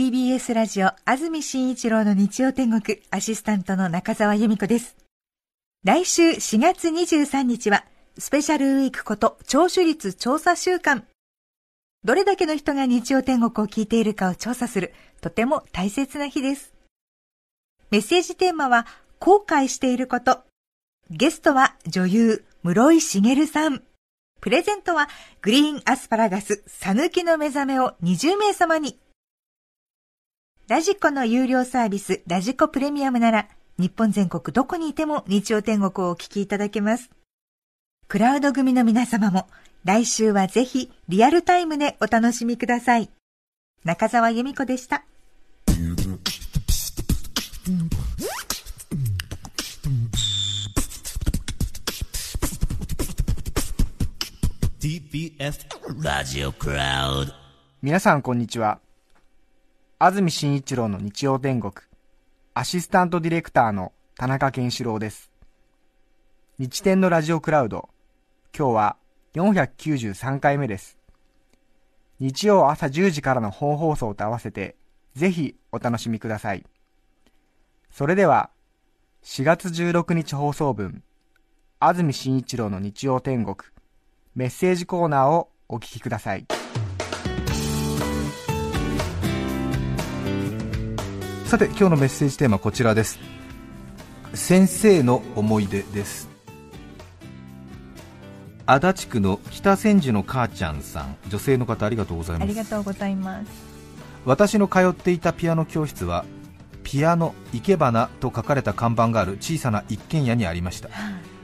TBS ラジオ安住紳一郎の日曜天国アシスタントの中澤由美子です。来週4月23日はスペシャルウィークこと聴取率調査週間。どれだけの人が日曜天国を聞いているかを調査するとても大切な日です。メッセージテーマは後悔していること。ゲストは女優室井茂さん。プレゼントはグリーンアスパラガス、さぬきの目覚めを20名様に。ラジコの有料サービス、ラジコプレミアムなら、日本全国どこにいても日曜天国をお聞きいただけます。クラウド組の皆様も、来週はぜひリアルタイムでお楽しみください。中澤由美子でした。TBS ラジオクラウド皆さんこんにちは安住紳一郎の日曜天国。アシスタントディレクターの田中健志郎です。日天のラジオクラウド。今日は493回目です。日曜朝10時からの本放送と合わせてぜひお楽しみください。それでは4月16日放送分安住紳一郎の日曜天国メッセージコーナーをお聞きください。さて今日のメッセージテーマこちらです。先生の思い出です。足立区の北千住の母ちゃんさん。女性の方ありがとうございます。ありがとうございます。私の通っていたピアノ教室はピアノ生け花と書かれた看板がある小さな一軒家にありました。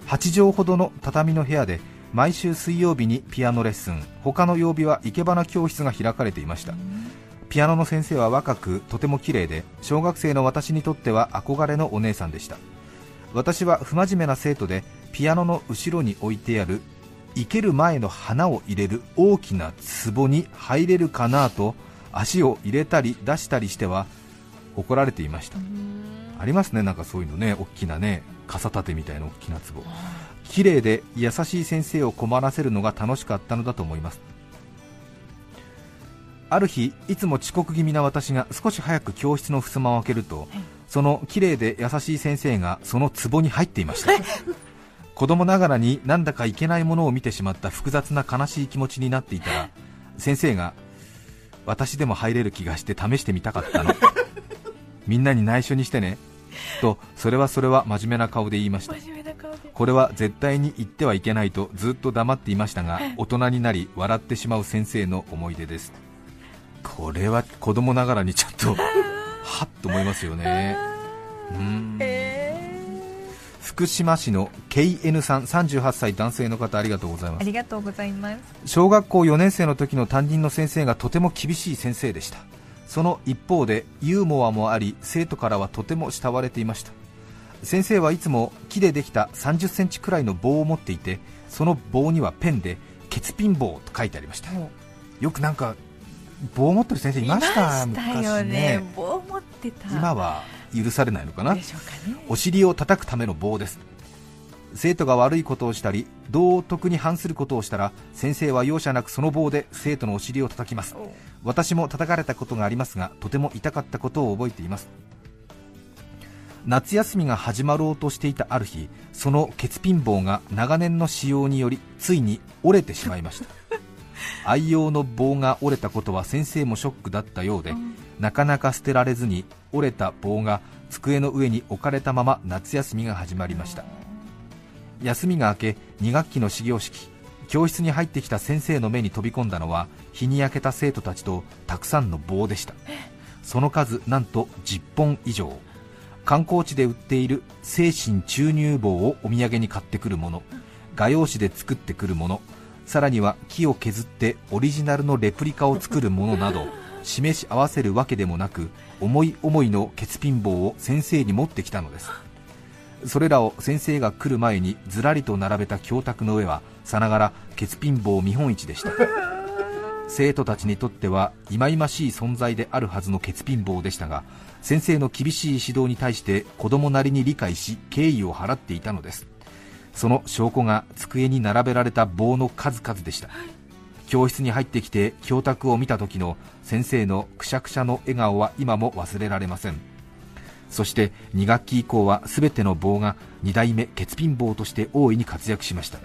8畳ほどの畳の部屋で毎週水曜日にピアノレッスン。他の曜日は生け花教室が開かれていました、ピアノの先生は若くとても綺麗で小学生の私にとっては憧れのお姉さんでした。私は不真面目な生徒でピアノの後ろに置いてある生ける前の花を入れる大きな壺に入れるかなと足を入れたり出したりしては怒られていました。ありますねなんかそういうのね。大きなね傘立てみたいな大きな壺。綺麗で優しい先生を困らせるのが楽しかったのだと思いますある日いつも遅刻気味な私が少し早く教室の襖を開けると、はい、その綺麗で優しい先生がその壺に入っていました。子供ながらになんだかいけないものを見てしまった複雑な悲しい気持ちになっていたら先生が私でも入れる気がして試してみたかったの みんなに内緒にしてねとそれはそれは真面目な顔で言いました。これは絶対に言ってはいけないとずっと黙っていましたが大人になり笑ってしまう先生の思い出ですこれは子供ながらにちょっと はっと思いますよね。うん、福島市の KN さん38歳男性の方ありがとうございます。ありがとうございます。小学校4年生の時の担任の先生がとても厳しい先生でした。その一方でユーモアもあり生徒からはとても慕われていました。先生はいつも木でできた30センチくらいの棒を持っていてその棒にはペンで「ケツピン棒」と書いてありました。よくなんか棒を持ってる先生いました？昔ね。棒持ってた。今は許されないのかな、ね、お尻を叩くための棒です。生徒が悪いことをしたり道徳に反することをしたら先生は容赦なくその棒で生徒のお尻を叩きます。私も叩かれたことがありますがとても痛かったことを覚えています。夏休みが始まろうとしていたある日そのケツピン棒が長年の使用によりついに折れてしまいました愛用の棒が折れたことは先生もショックだったようで、なかなか捨てられずに折れた棒が机の上に置かれたまま夏休みが始まりました。休みが明け2学期の始業式教室に入ってきた先生の目に飛び込んだのは日に焼けた生徒たちとたくさんの棒でした。その数なんと10本以上。観光地で売っている精神注入棒をお土産に買ってくるもの。画用紙で作ってくるものさらには木を削ってオリジナルのレプリカを作るものなど示し合わせるわけでもなく思い思いの欠品棒を先生に持ってきたのです。それらを先生が来る前にずらりと並べた教卓の上はさながら欠品棒見本市でした。生徒たちにとっては忌々しい存在であるはずの欠品棒でしたが先生の厳しい指導に対して子供なりに理解し敬意を払っていたのです。その証拠が机に並べられた棒の数々でした。教室に入ってきて教卓を見た時の先生のくしゃくしゃの笑顔は今も忘れられません。そして2学期以降は全ての棒が2代目欠品棒として大いに活躍しました。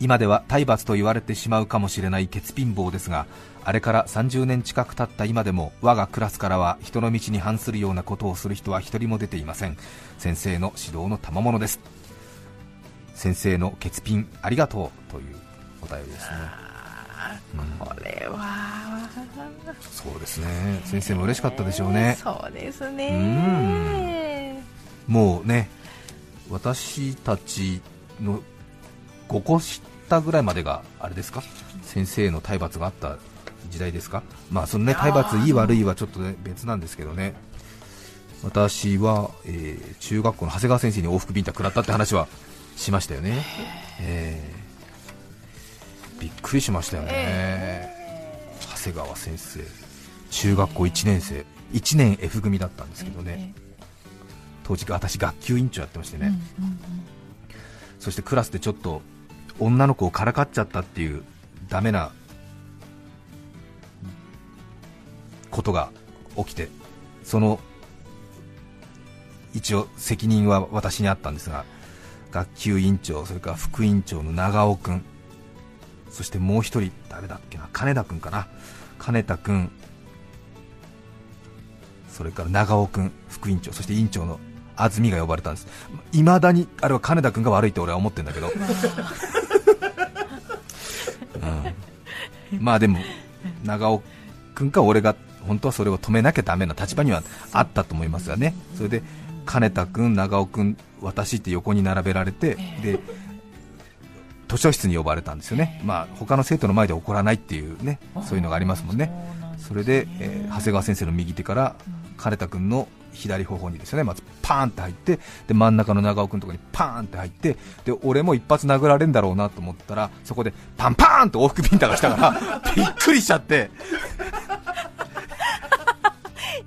今では体罰と言われてしまうかもしれない欠品棒ですがあれから30年近く経った今でも我がクラスからは人の道に反するようなことをする人は一人も出ていません。先生の指導の賜物です。先生の欠品ありがとうというお便りですね、これは。そうですね。先生も嬉しかったでしょうね。そうですね。もうね私たちの5個下ぐらいまでがあれですか？先生の体罰があった時代ですか？まあそのね体罰いい悪いはちょっと、ね、別なんですけどね。私は、えー中学校の長谷川先生に往復ビンタ食らったって話はしましたよね、えーびっくりしましたよね、長谷川先生。中学校1年生。1年 F 組だったんですけどね、当時私学級委員長やってましてね、そしてクラスでちょっと女の子をからかっちゃったっていうダメなことが起きてその一応責任は私にあったんですが学級委員長それから副委員長の長尾君そしてもう一人誰だっけな金田君かな。金田君それから長尾君副委員長。そして委員長の安住が呼ばれたんです。いまだにあれは金田君が悪いって俺は思ってるんだけど、うん。まあでも長尾君か俺が本当はそれを止めなきゃダメな立場にはあったと思いますがね。それで金田君長尾君私って横に並べられてで図書室に呼ばれたんですよね、まあ他の生徒の前で怒らないっていうねそういうのがありますもんね、それで、えー長谷川先生の右手から金田君の左頬にですよねまずパーンって入ってで真ん中の長尾君のところにパーンって入ってで俺も一発殴られるんだろうなと思ったらそこでパンパーンと往復ビンタが来たから びっくりしちゃって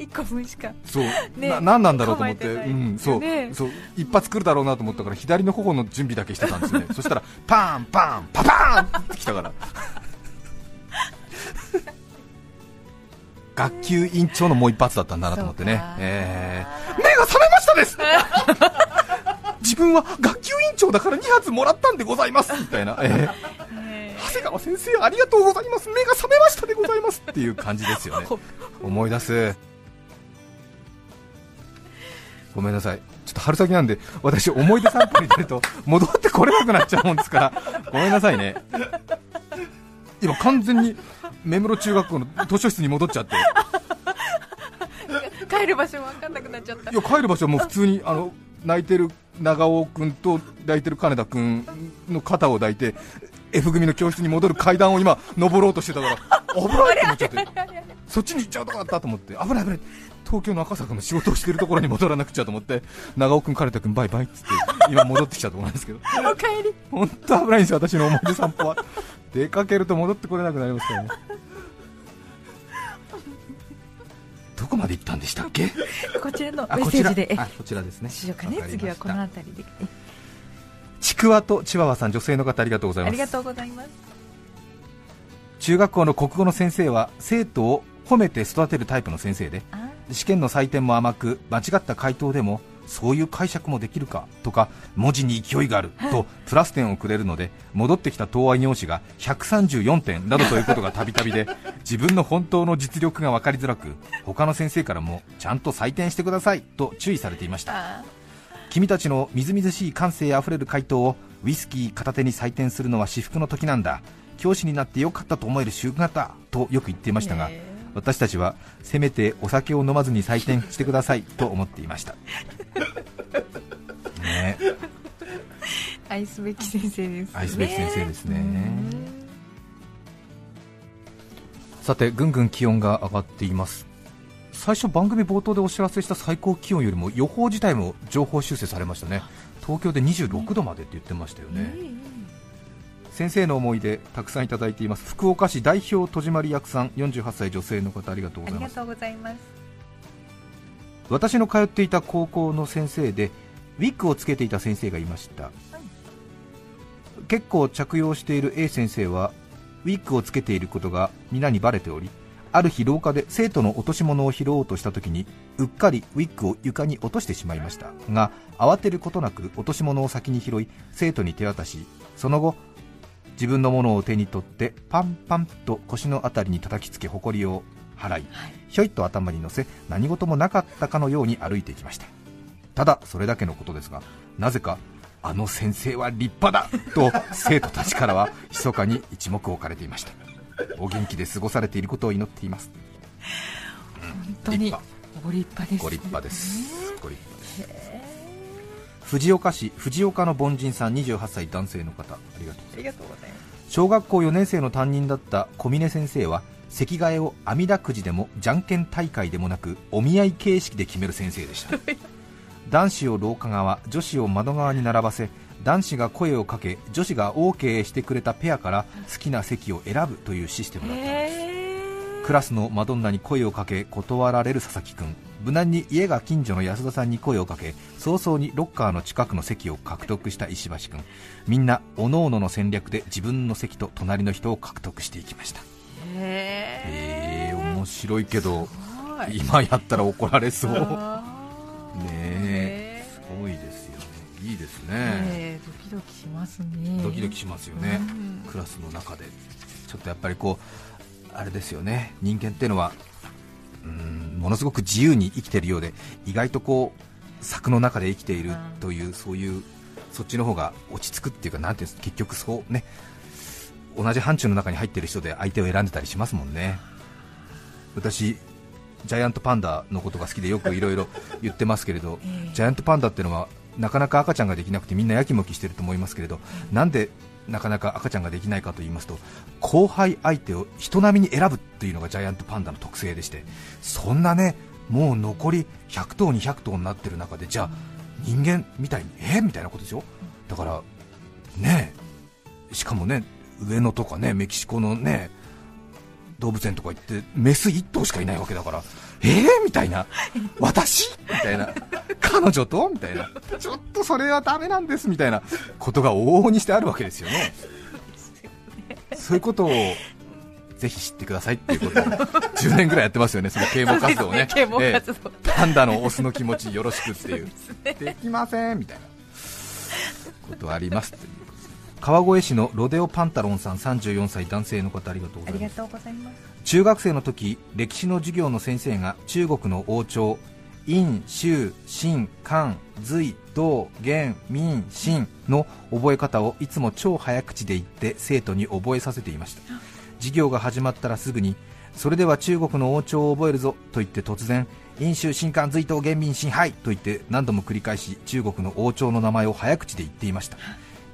一個分しかそう、ねななんなんだろうと思って、構えてない。うん、そう、ね。そう。一発来るだろうなと思ったから左の頬の準備だけしてたんですね。そしたらパンパンパパーンって来たから。学級委員長のもう一発だったんだなと思ってね。えー、目が覚めましたです！自分は学級委員長だから2発もらったんでございますみたいな、えー長谷川先生ありがとうございます。目が覚めましたでございますっていう感じですよね。思い出すごめんなさい。ちょっと春先なんで私思い出散歩に出ると 戻ってこれなくなっちゃうもんですから。ごめんなさいね。今完全に目室中学校の図書室に戻っちゃって。帰る場所も分かんなくなっちゃった。いや帰る場所はもう普通にあの泣いてる長尾君と抱いてる金田君の肩を抱いて F 組の教室に戻る階段を今登ろうとしてたから 危ないと思っちゃってそっちに行っちゃうとこだったと思って危ない危ない。東京の赤坂の仕事をしてるところに戻らなくちゃと思って長尾君金田君バイバイっつって今戻ってきたところなんですけど。お帰り。本当危ないんですよ私の思い出散歩は。出かけると戻ってこれなくなりますからね。どこまで行ったんでしたっけ？こちらのメッセージで。えあこちらですね。しようかね。次はこの辺りで。えちくわとチワワさん女性の方ありがとうございます。ありがとうございます。中学校の国語の先生は生徒を褒めて育てるタイプの先生であ。試験の採点も甘く間違った回答でもそういう解釈もできるかとか文字に勢いがあるとプラス点をくれるので戻ってきた答案用紙が134点などということがたびたびで自分の本当の実力が分かりづらく他の先生からもちゃんと採点してくださいと注意されていました。あ。君たちのみずみずしい感性あふれる回答をウイスキー片手に採点するのは至福の時なんだ。教師になってよかったと思える習慣だとよく言っていましたが、私たちはせめてお酒を飲まずに採点してくださいと思っていました。ね。愛すべき先生ですね。愛すべき先生ですね。さてぐんぐん気温が上がっています。最初番組冒頭でお知らせした最高気温よりも予報自体も情報修正されましたね。東京で26度までって言ってましたよね、先生の思い出たくさんいただいています。福岡市代表戸締まり役さん48歳女性の方ありがとうございます。ありがとうございます。私の通っていた高校の先生でウィッグをつけていた先生がいました、結構着用している A 先生はウィッグをつけていることが皆にバレておりある日廊下で生徒の落とし物を拾おうとした時にうっかりウィッグを床に落としてしまいましたが慌てることなく落とし物を先に拾い生徒に手渡しその後自分のものを手に取ってパンパンと腰のあたりに叩きつけ埃を払い、ひょいっと頭に乗せ何事もなかったかのように歩いていきました。ただそれだけのことですがなぜかあの先生は立派だと生徒たちからは密かに一目置かれていました。お元気で過ごされていることを祈っています。本当に立ご立派ですご立派です。ご立派です藤岡市藤岡の凡人さん28歳男性の方。ありがとうございます。小学校4年生の担任だった小峰先生は席替えを阿弥陀くじでもじゃんけん大会でもなくお見合い形式で決める先生でした。男子を廊下側女子を窓側に並ばせ男子が声をかけ女子が OK してくれたペアから好きな席を選ぶというシステムだったのです。クラスのマドンナに声をかけ断られる佐々木くん無難に家が近所の安田さんに声をかけ早々にロッカーの近くの席を獲得した石橋くんみんな各々の戦略で自分の席と隣の人を獲得していきました。へえー、面白いけど今やったら怒られそう。ねあえすごいですよね。いいですーね、えードキドキしますね。ドキドキしますよね、うん。クラスの中で。ちょっとやっぱりこうあれですよね。人間っていうのはうんものすごく自由に生きているようで意外とこう柵の中で生きているという、そういうそっちの方が落ち着くっていうかなんていうんです結局そうね同じ範疇の中に入っている人で相手を選んでたりしますもんね。私ジャイアントパンダのことが好きでよくいろいろ言ってますけれど、ええ。ジャイアントパンダっていうのはなかなか赤ちゃんができなくてみんなやきもきしてると思いますけれど、なんでなかなか赤ちゃんができないかと言いますと後輩相手を人並みに選ぶっていうのがジャイアントパンダの特性でしてそんなねもう残り100頭200頭になってる中でじゃあ人間みたいにえみたいなことでしょ？だからねしかもね上野とかねメキシコのね動物園とか行ってメス1頭しかいないわけだからえー、みたいな。私？みたいな。彼女と？みたいな。ちょっとそれはダメなんですみたいな。ことが往々にしてあるわけですよね。そういうことをぜひ知ってくださいっていうことを10年ぐらいやってますよね。その啓蒙活動をね。啓蒙活動。ええパンダのオスの気持ちよろしくっていう。できませんみたいな。ことあります川越市のロデオパンタロンさん34歳男性の方ありがとうございます。とうございます。中学生の時歴史の授業の先生が中国の王朝殷周秦漢隋唐元明清の覚え方をいつも超早口で言って生徒に覚えさせていました。授業が始まったらすぐにそれでは中国の王朝を覚えるぞと言って突然殷周秦漢隋唐元明清はいと言って何度も繰り返し中国の王朝の名前を早口で言っていました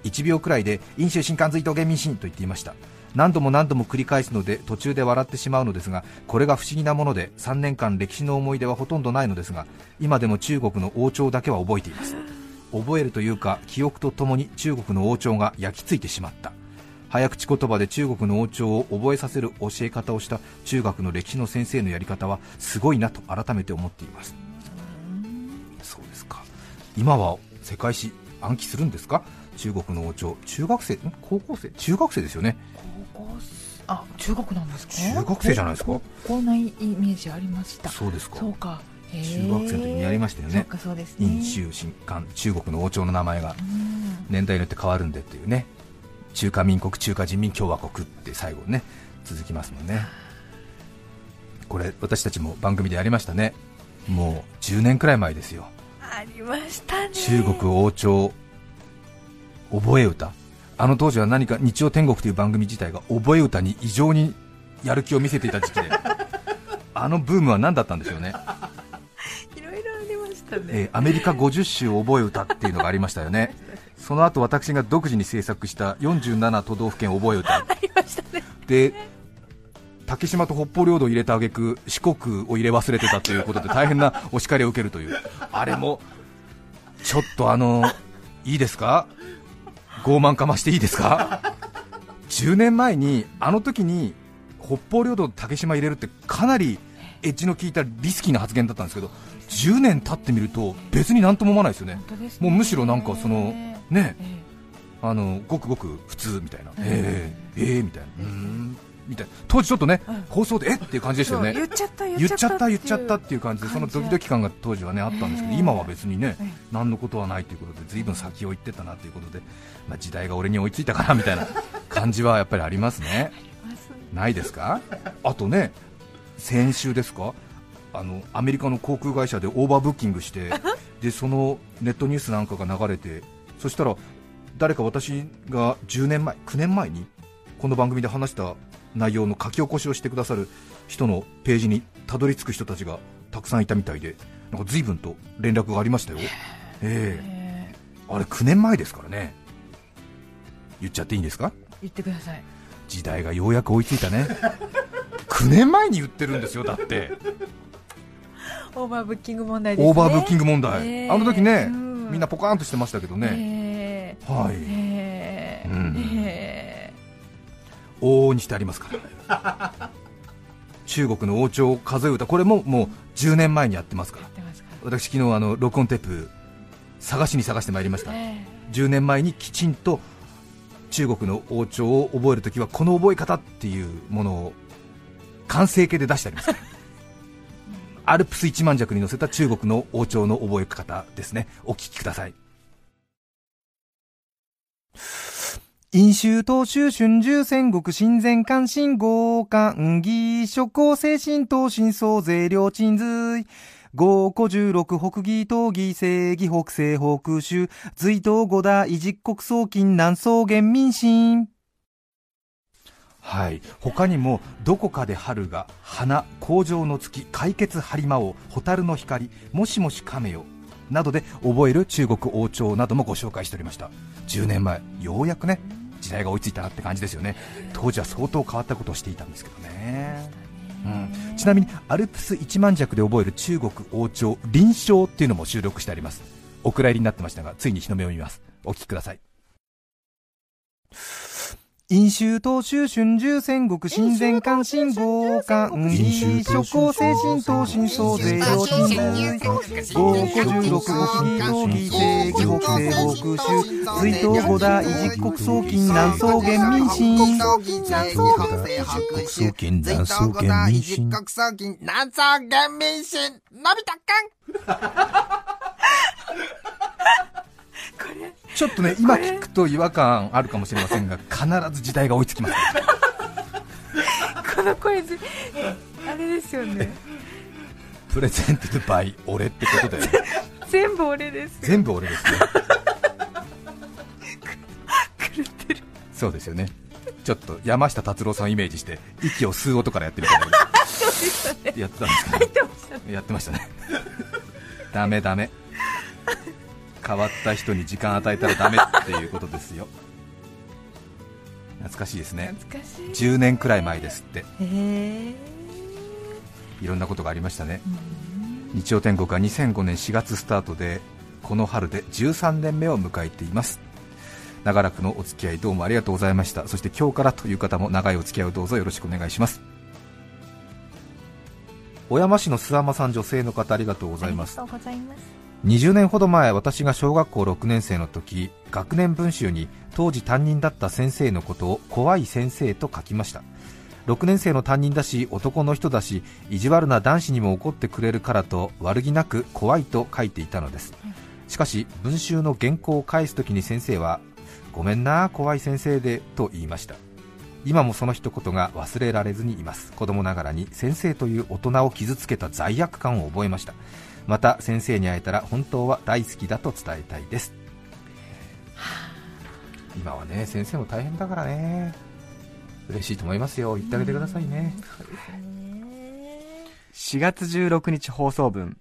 1秒くらいで飲酒新幹隋唐元民新と言っていました。何度も何度も繰り返すので途中で笑ってしまうのですがこれが不思議なもので3年間歴史の思い出はほとんどないのですが今でも中国の王朝だけは覚えています。覚えるというか記憶とともに中国の王朝が焼き付いてしまった。早口言葉で中国の王朝を覚えさせる教え方をした中学の歴史の先生のやり方はすごいなと改めて思っています。そうですか。今は世界史暗記するんですか？中国の王朝中学生ん？高校生？中学生ですよね。高校生？あ中学なんですか？中学生じゃないですか？高校ないイメージありました。そうですか。そうか。中学生の時にやりましたよね。そうかそうですね。殷周新漢中国の王朝の名前が。うん。年代によって変わるんでっていうね。中華民国中華人民共和国って最後ね続きますもんね。これ私たちも番組でやりましたね。もう10年くらい前ですよ。ありましたね。中国王朝覚え歌。あの当時は何か日曜天国という番組自体が覚え歌に異常にやる気を見せていた時期で。あのブームは何だったんでしょうね、いろいろありましたね、えーアメリカ50州覚え歌っていうのがありましたよね。その後私が独自に制作した47都道府県覚え歌。ありましたね。で竹島と北方領土を入れた挙句四国を入れ忘れてたということで大変なお叱りを受けるという。あれもちょっとあのいいですか？傲慢かましていいですか？10年前にあの時に北方領土竹島入れるってかなりエッジの効いたリスキーな発言だったんですけど10年経ってみると別になんとも思わないですよね。もうむしろなんかそのね。あのごくごく普通みたいな、えー、えー、みたいな、うーんみたいな。当時ちょっとね、放送でえっ？ていう感じでしたよね。言っちゃった言っちゃった言っちゃったっていう感じでそのドキドキ感が当時はねあったんですけど、今は別にね、何のことはないということで随分先を行ってたなということで、まあ、時代が俺に追いついたかなみたいな 感じはやっぱりありますね。ないですか？あとね先週ですか？あのアメリカの航空会社でオーバーブッキングして でそのネットニュースなんかが流れてそしたら誰か私が10年前9年前にこの番組で話した内容の書き起こしをしてくださる人のページにたどり着く人たちがたくさんいたみたいでなんか随分と連絡がありましたよ、ええ。あれ9年前ですからね。言っちゃっていいんですか？言ってください。時代がようやく追いついたね。9年前に言ってるんですよだって。オーバーブッキング問題ですね。オーバーブッキング問題、えーあの時ね、うん。みんなポカーンとしてましたけどね、えはい、ーえ。ーうん。え往々にしてありますから中国の王朝を数え歌これももう10年前にやってますから。私昨日あの録音テープ探しに探してまいりました。え10年前にきちんと中国の王朝を覚えるときはこの覚え方っていうものを完成形で出してありますから。アルプス一万尺に乗せた中国の王朝の覚え方ですね。お聞きください飲酒、当州、春秋、戦国、親善、関心、豪漢、義、諸行、精神、東進、総税、領鎮髄。五古十六北義東義正義北西北州隋東五代実国総金南宋元民進はい。他にもどこかで春が花工場の月解決播磨王蛍の光もしもし亀よなどで覚える中国王朝などもご紹介しておりました。10年前ようやくね時代が追いついたなって感じですよね。当時は相当変わったことをしていたんですけどね。うん、ちなみにアルプス一万尺で覚える中国王朝臨床っていうのも収録してあります。お蔵入りになってましたがついに日の目を見ます。お聞きください。飲酒、東州、春秋、戦国、親善、関心、豪漢、義、諸行、精神、東進、総税、領鎮髄、五古十六、北義、東義、正義、北西、北州、隋東五代、実国総金、南宋元民進。北総金南宋元民進国総金南宋元民進のび太くんちょっとね、今聞くと違和感あるかもしれませんが、必ず時代が追いつきます。この声ずあれですよねプレゼントゥバイ俺ってことで、全部俺です全部俺ですね。そうですよね。ちょっと山下達郎さんをイメージして、息を吸う音からやってみたいな。やってたんですけど、やってましたね。ダメダメ。変わった人に時間与えたらダメっていうことですよ。懐かしいですね。懐かしい。10年くらい前ですって。へえ。いろんなことがありましたね、日曜天国は2005年4月スタートでこの春で13年目を迎えています。長らくのお付き合いどうもありがとうございました。そして今日からという方も長いお付き合いをどうぞよろしくお願いします。小山市の諏訪間さん女性の方ありがとうございます20年ほど前私が小学校6年生の時学年文集に当時担任だった先生のことを怖い先生と書きました。6年生の担任だし男の人だし意地悪な男子にも怒ってくれるからと悪気なく怖いと書いていたのです。しかし文集の原稿を返す時に先生はごめんな怖い先生でと言いました。今もその一言が忘れられずにいます。子供ながらに先生という大人を傷つけた罪悪感を覚えました。また先生に会えたら本当は大好きだと伝えたいです。今はね先生も大変だからね。嬉しいと思いますよ。言ってあげてくださいね。4月16日放送分。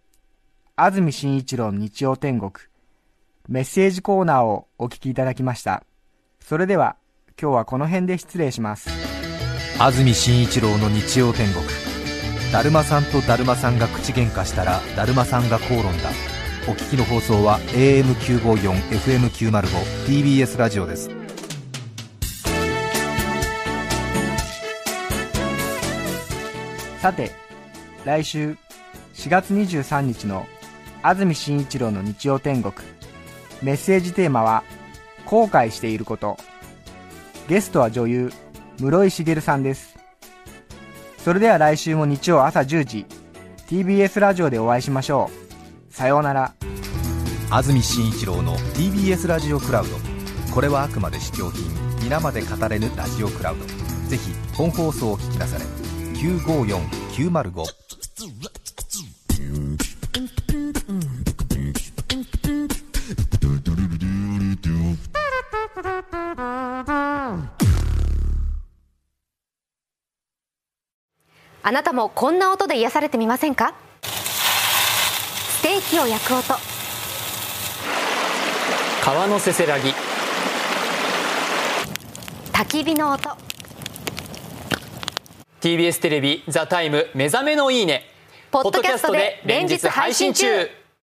安住紳一郎の日曜天国。メッセージコーナーをお聞きいただきました。それでは今日はこの辺で失礼します。安住紳一郎の日曜天国だるまさんとだるまさんが口喧嘩したらだるまさんが口論だ。お聞きの放送は AM954FM905 TBS ラジオです。さて来週4月23日の安住紳一郎の日曜天国。メッセージテーマは後悔していること。ゲストは女優室井茂さんです。それでは来週も日曜朝10時 TBS ラジオでお会いしましょう。さようなら。安住紳一郎の TBS ラジオクラウド。これはあくまで試供品皆まで語れぬラジオクラウド。ぜひ本放送を聞き出され。954905あなたもこんな音で癒されてみませんか？ステーキを焼く音。川のせせらぎ。焚き火の音。TBS テレビ「ザタイム目覚めのいいね」ポッドキャストで連日配信中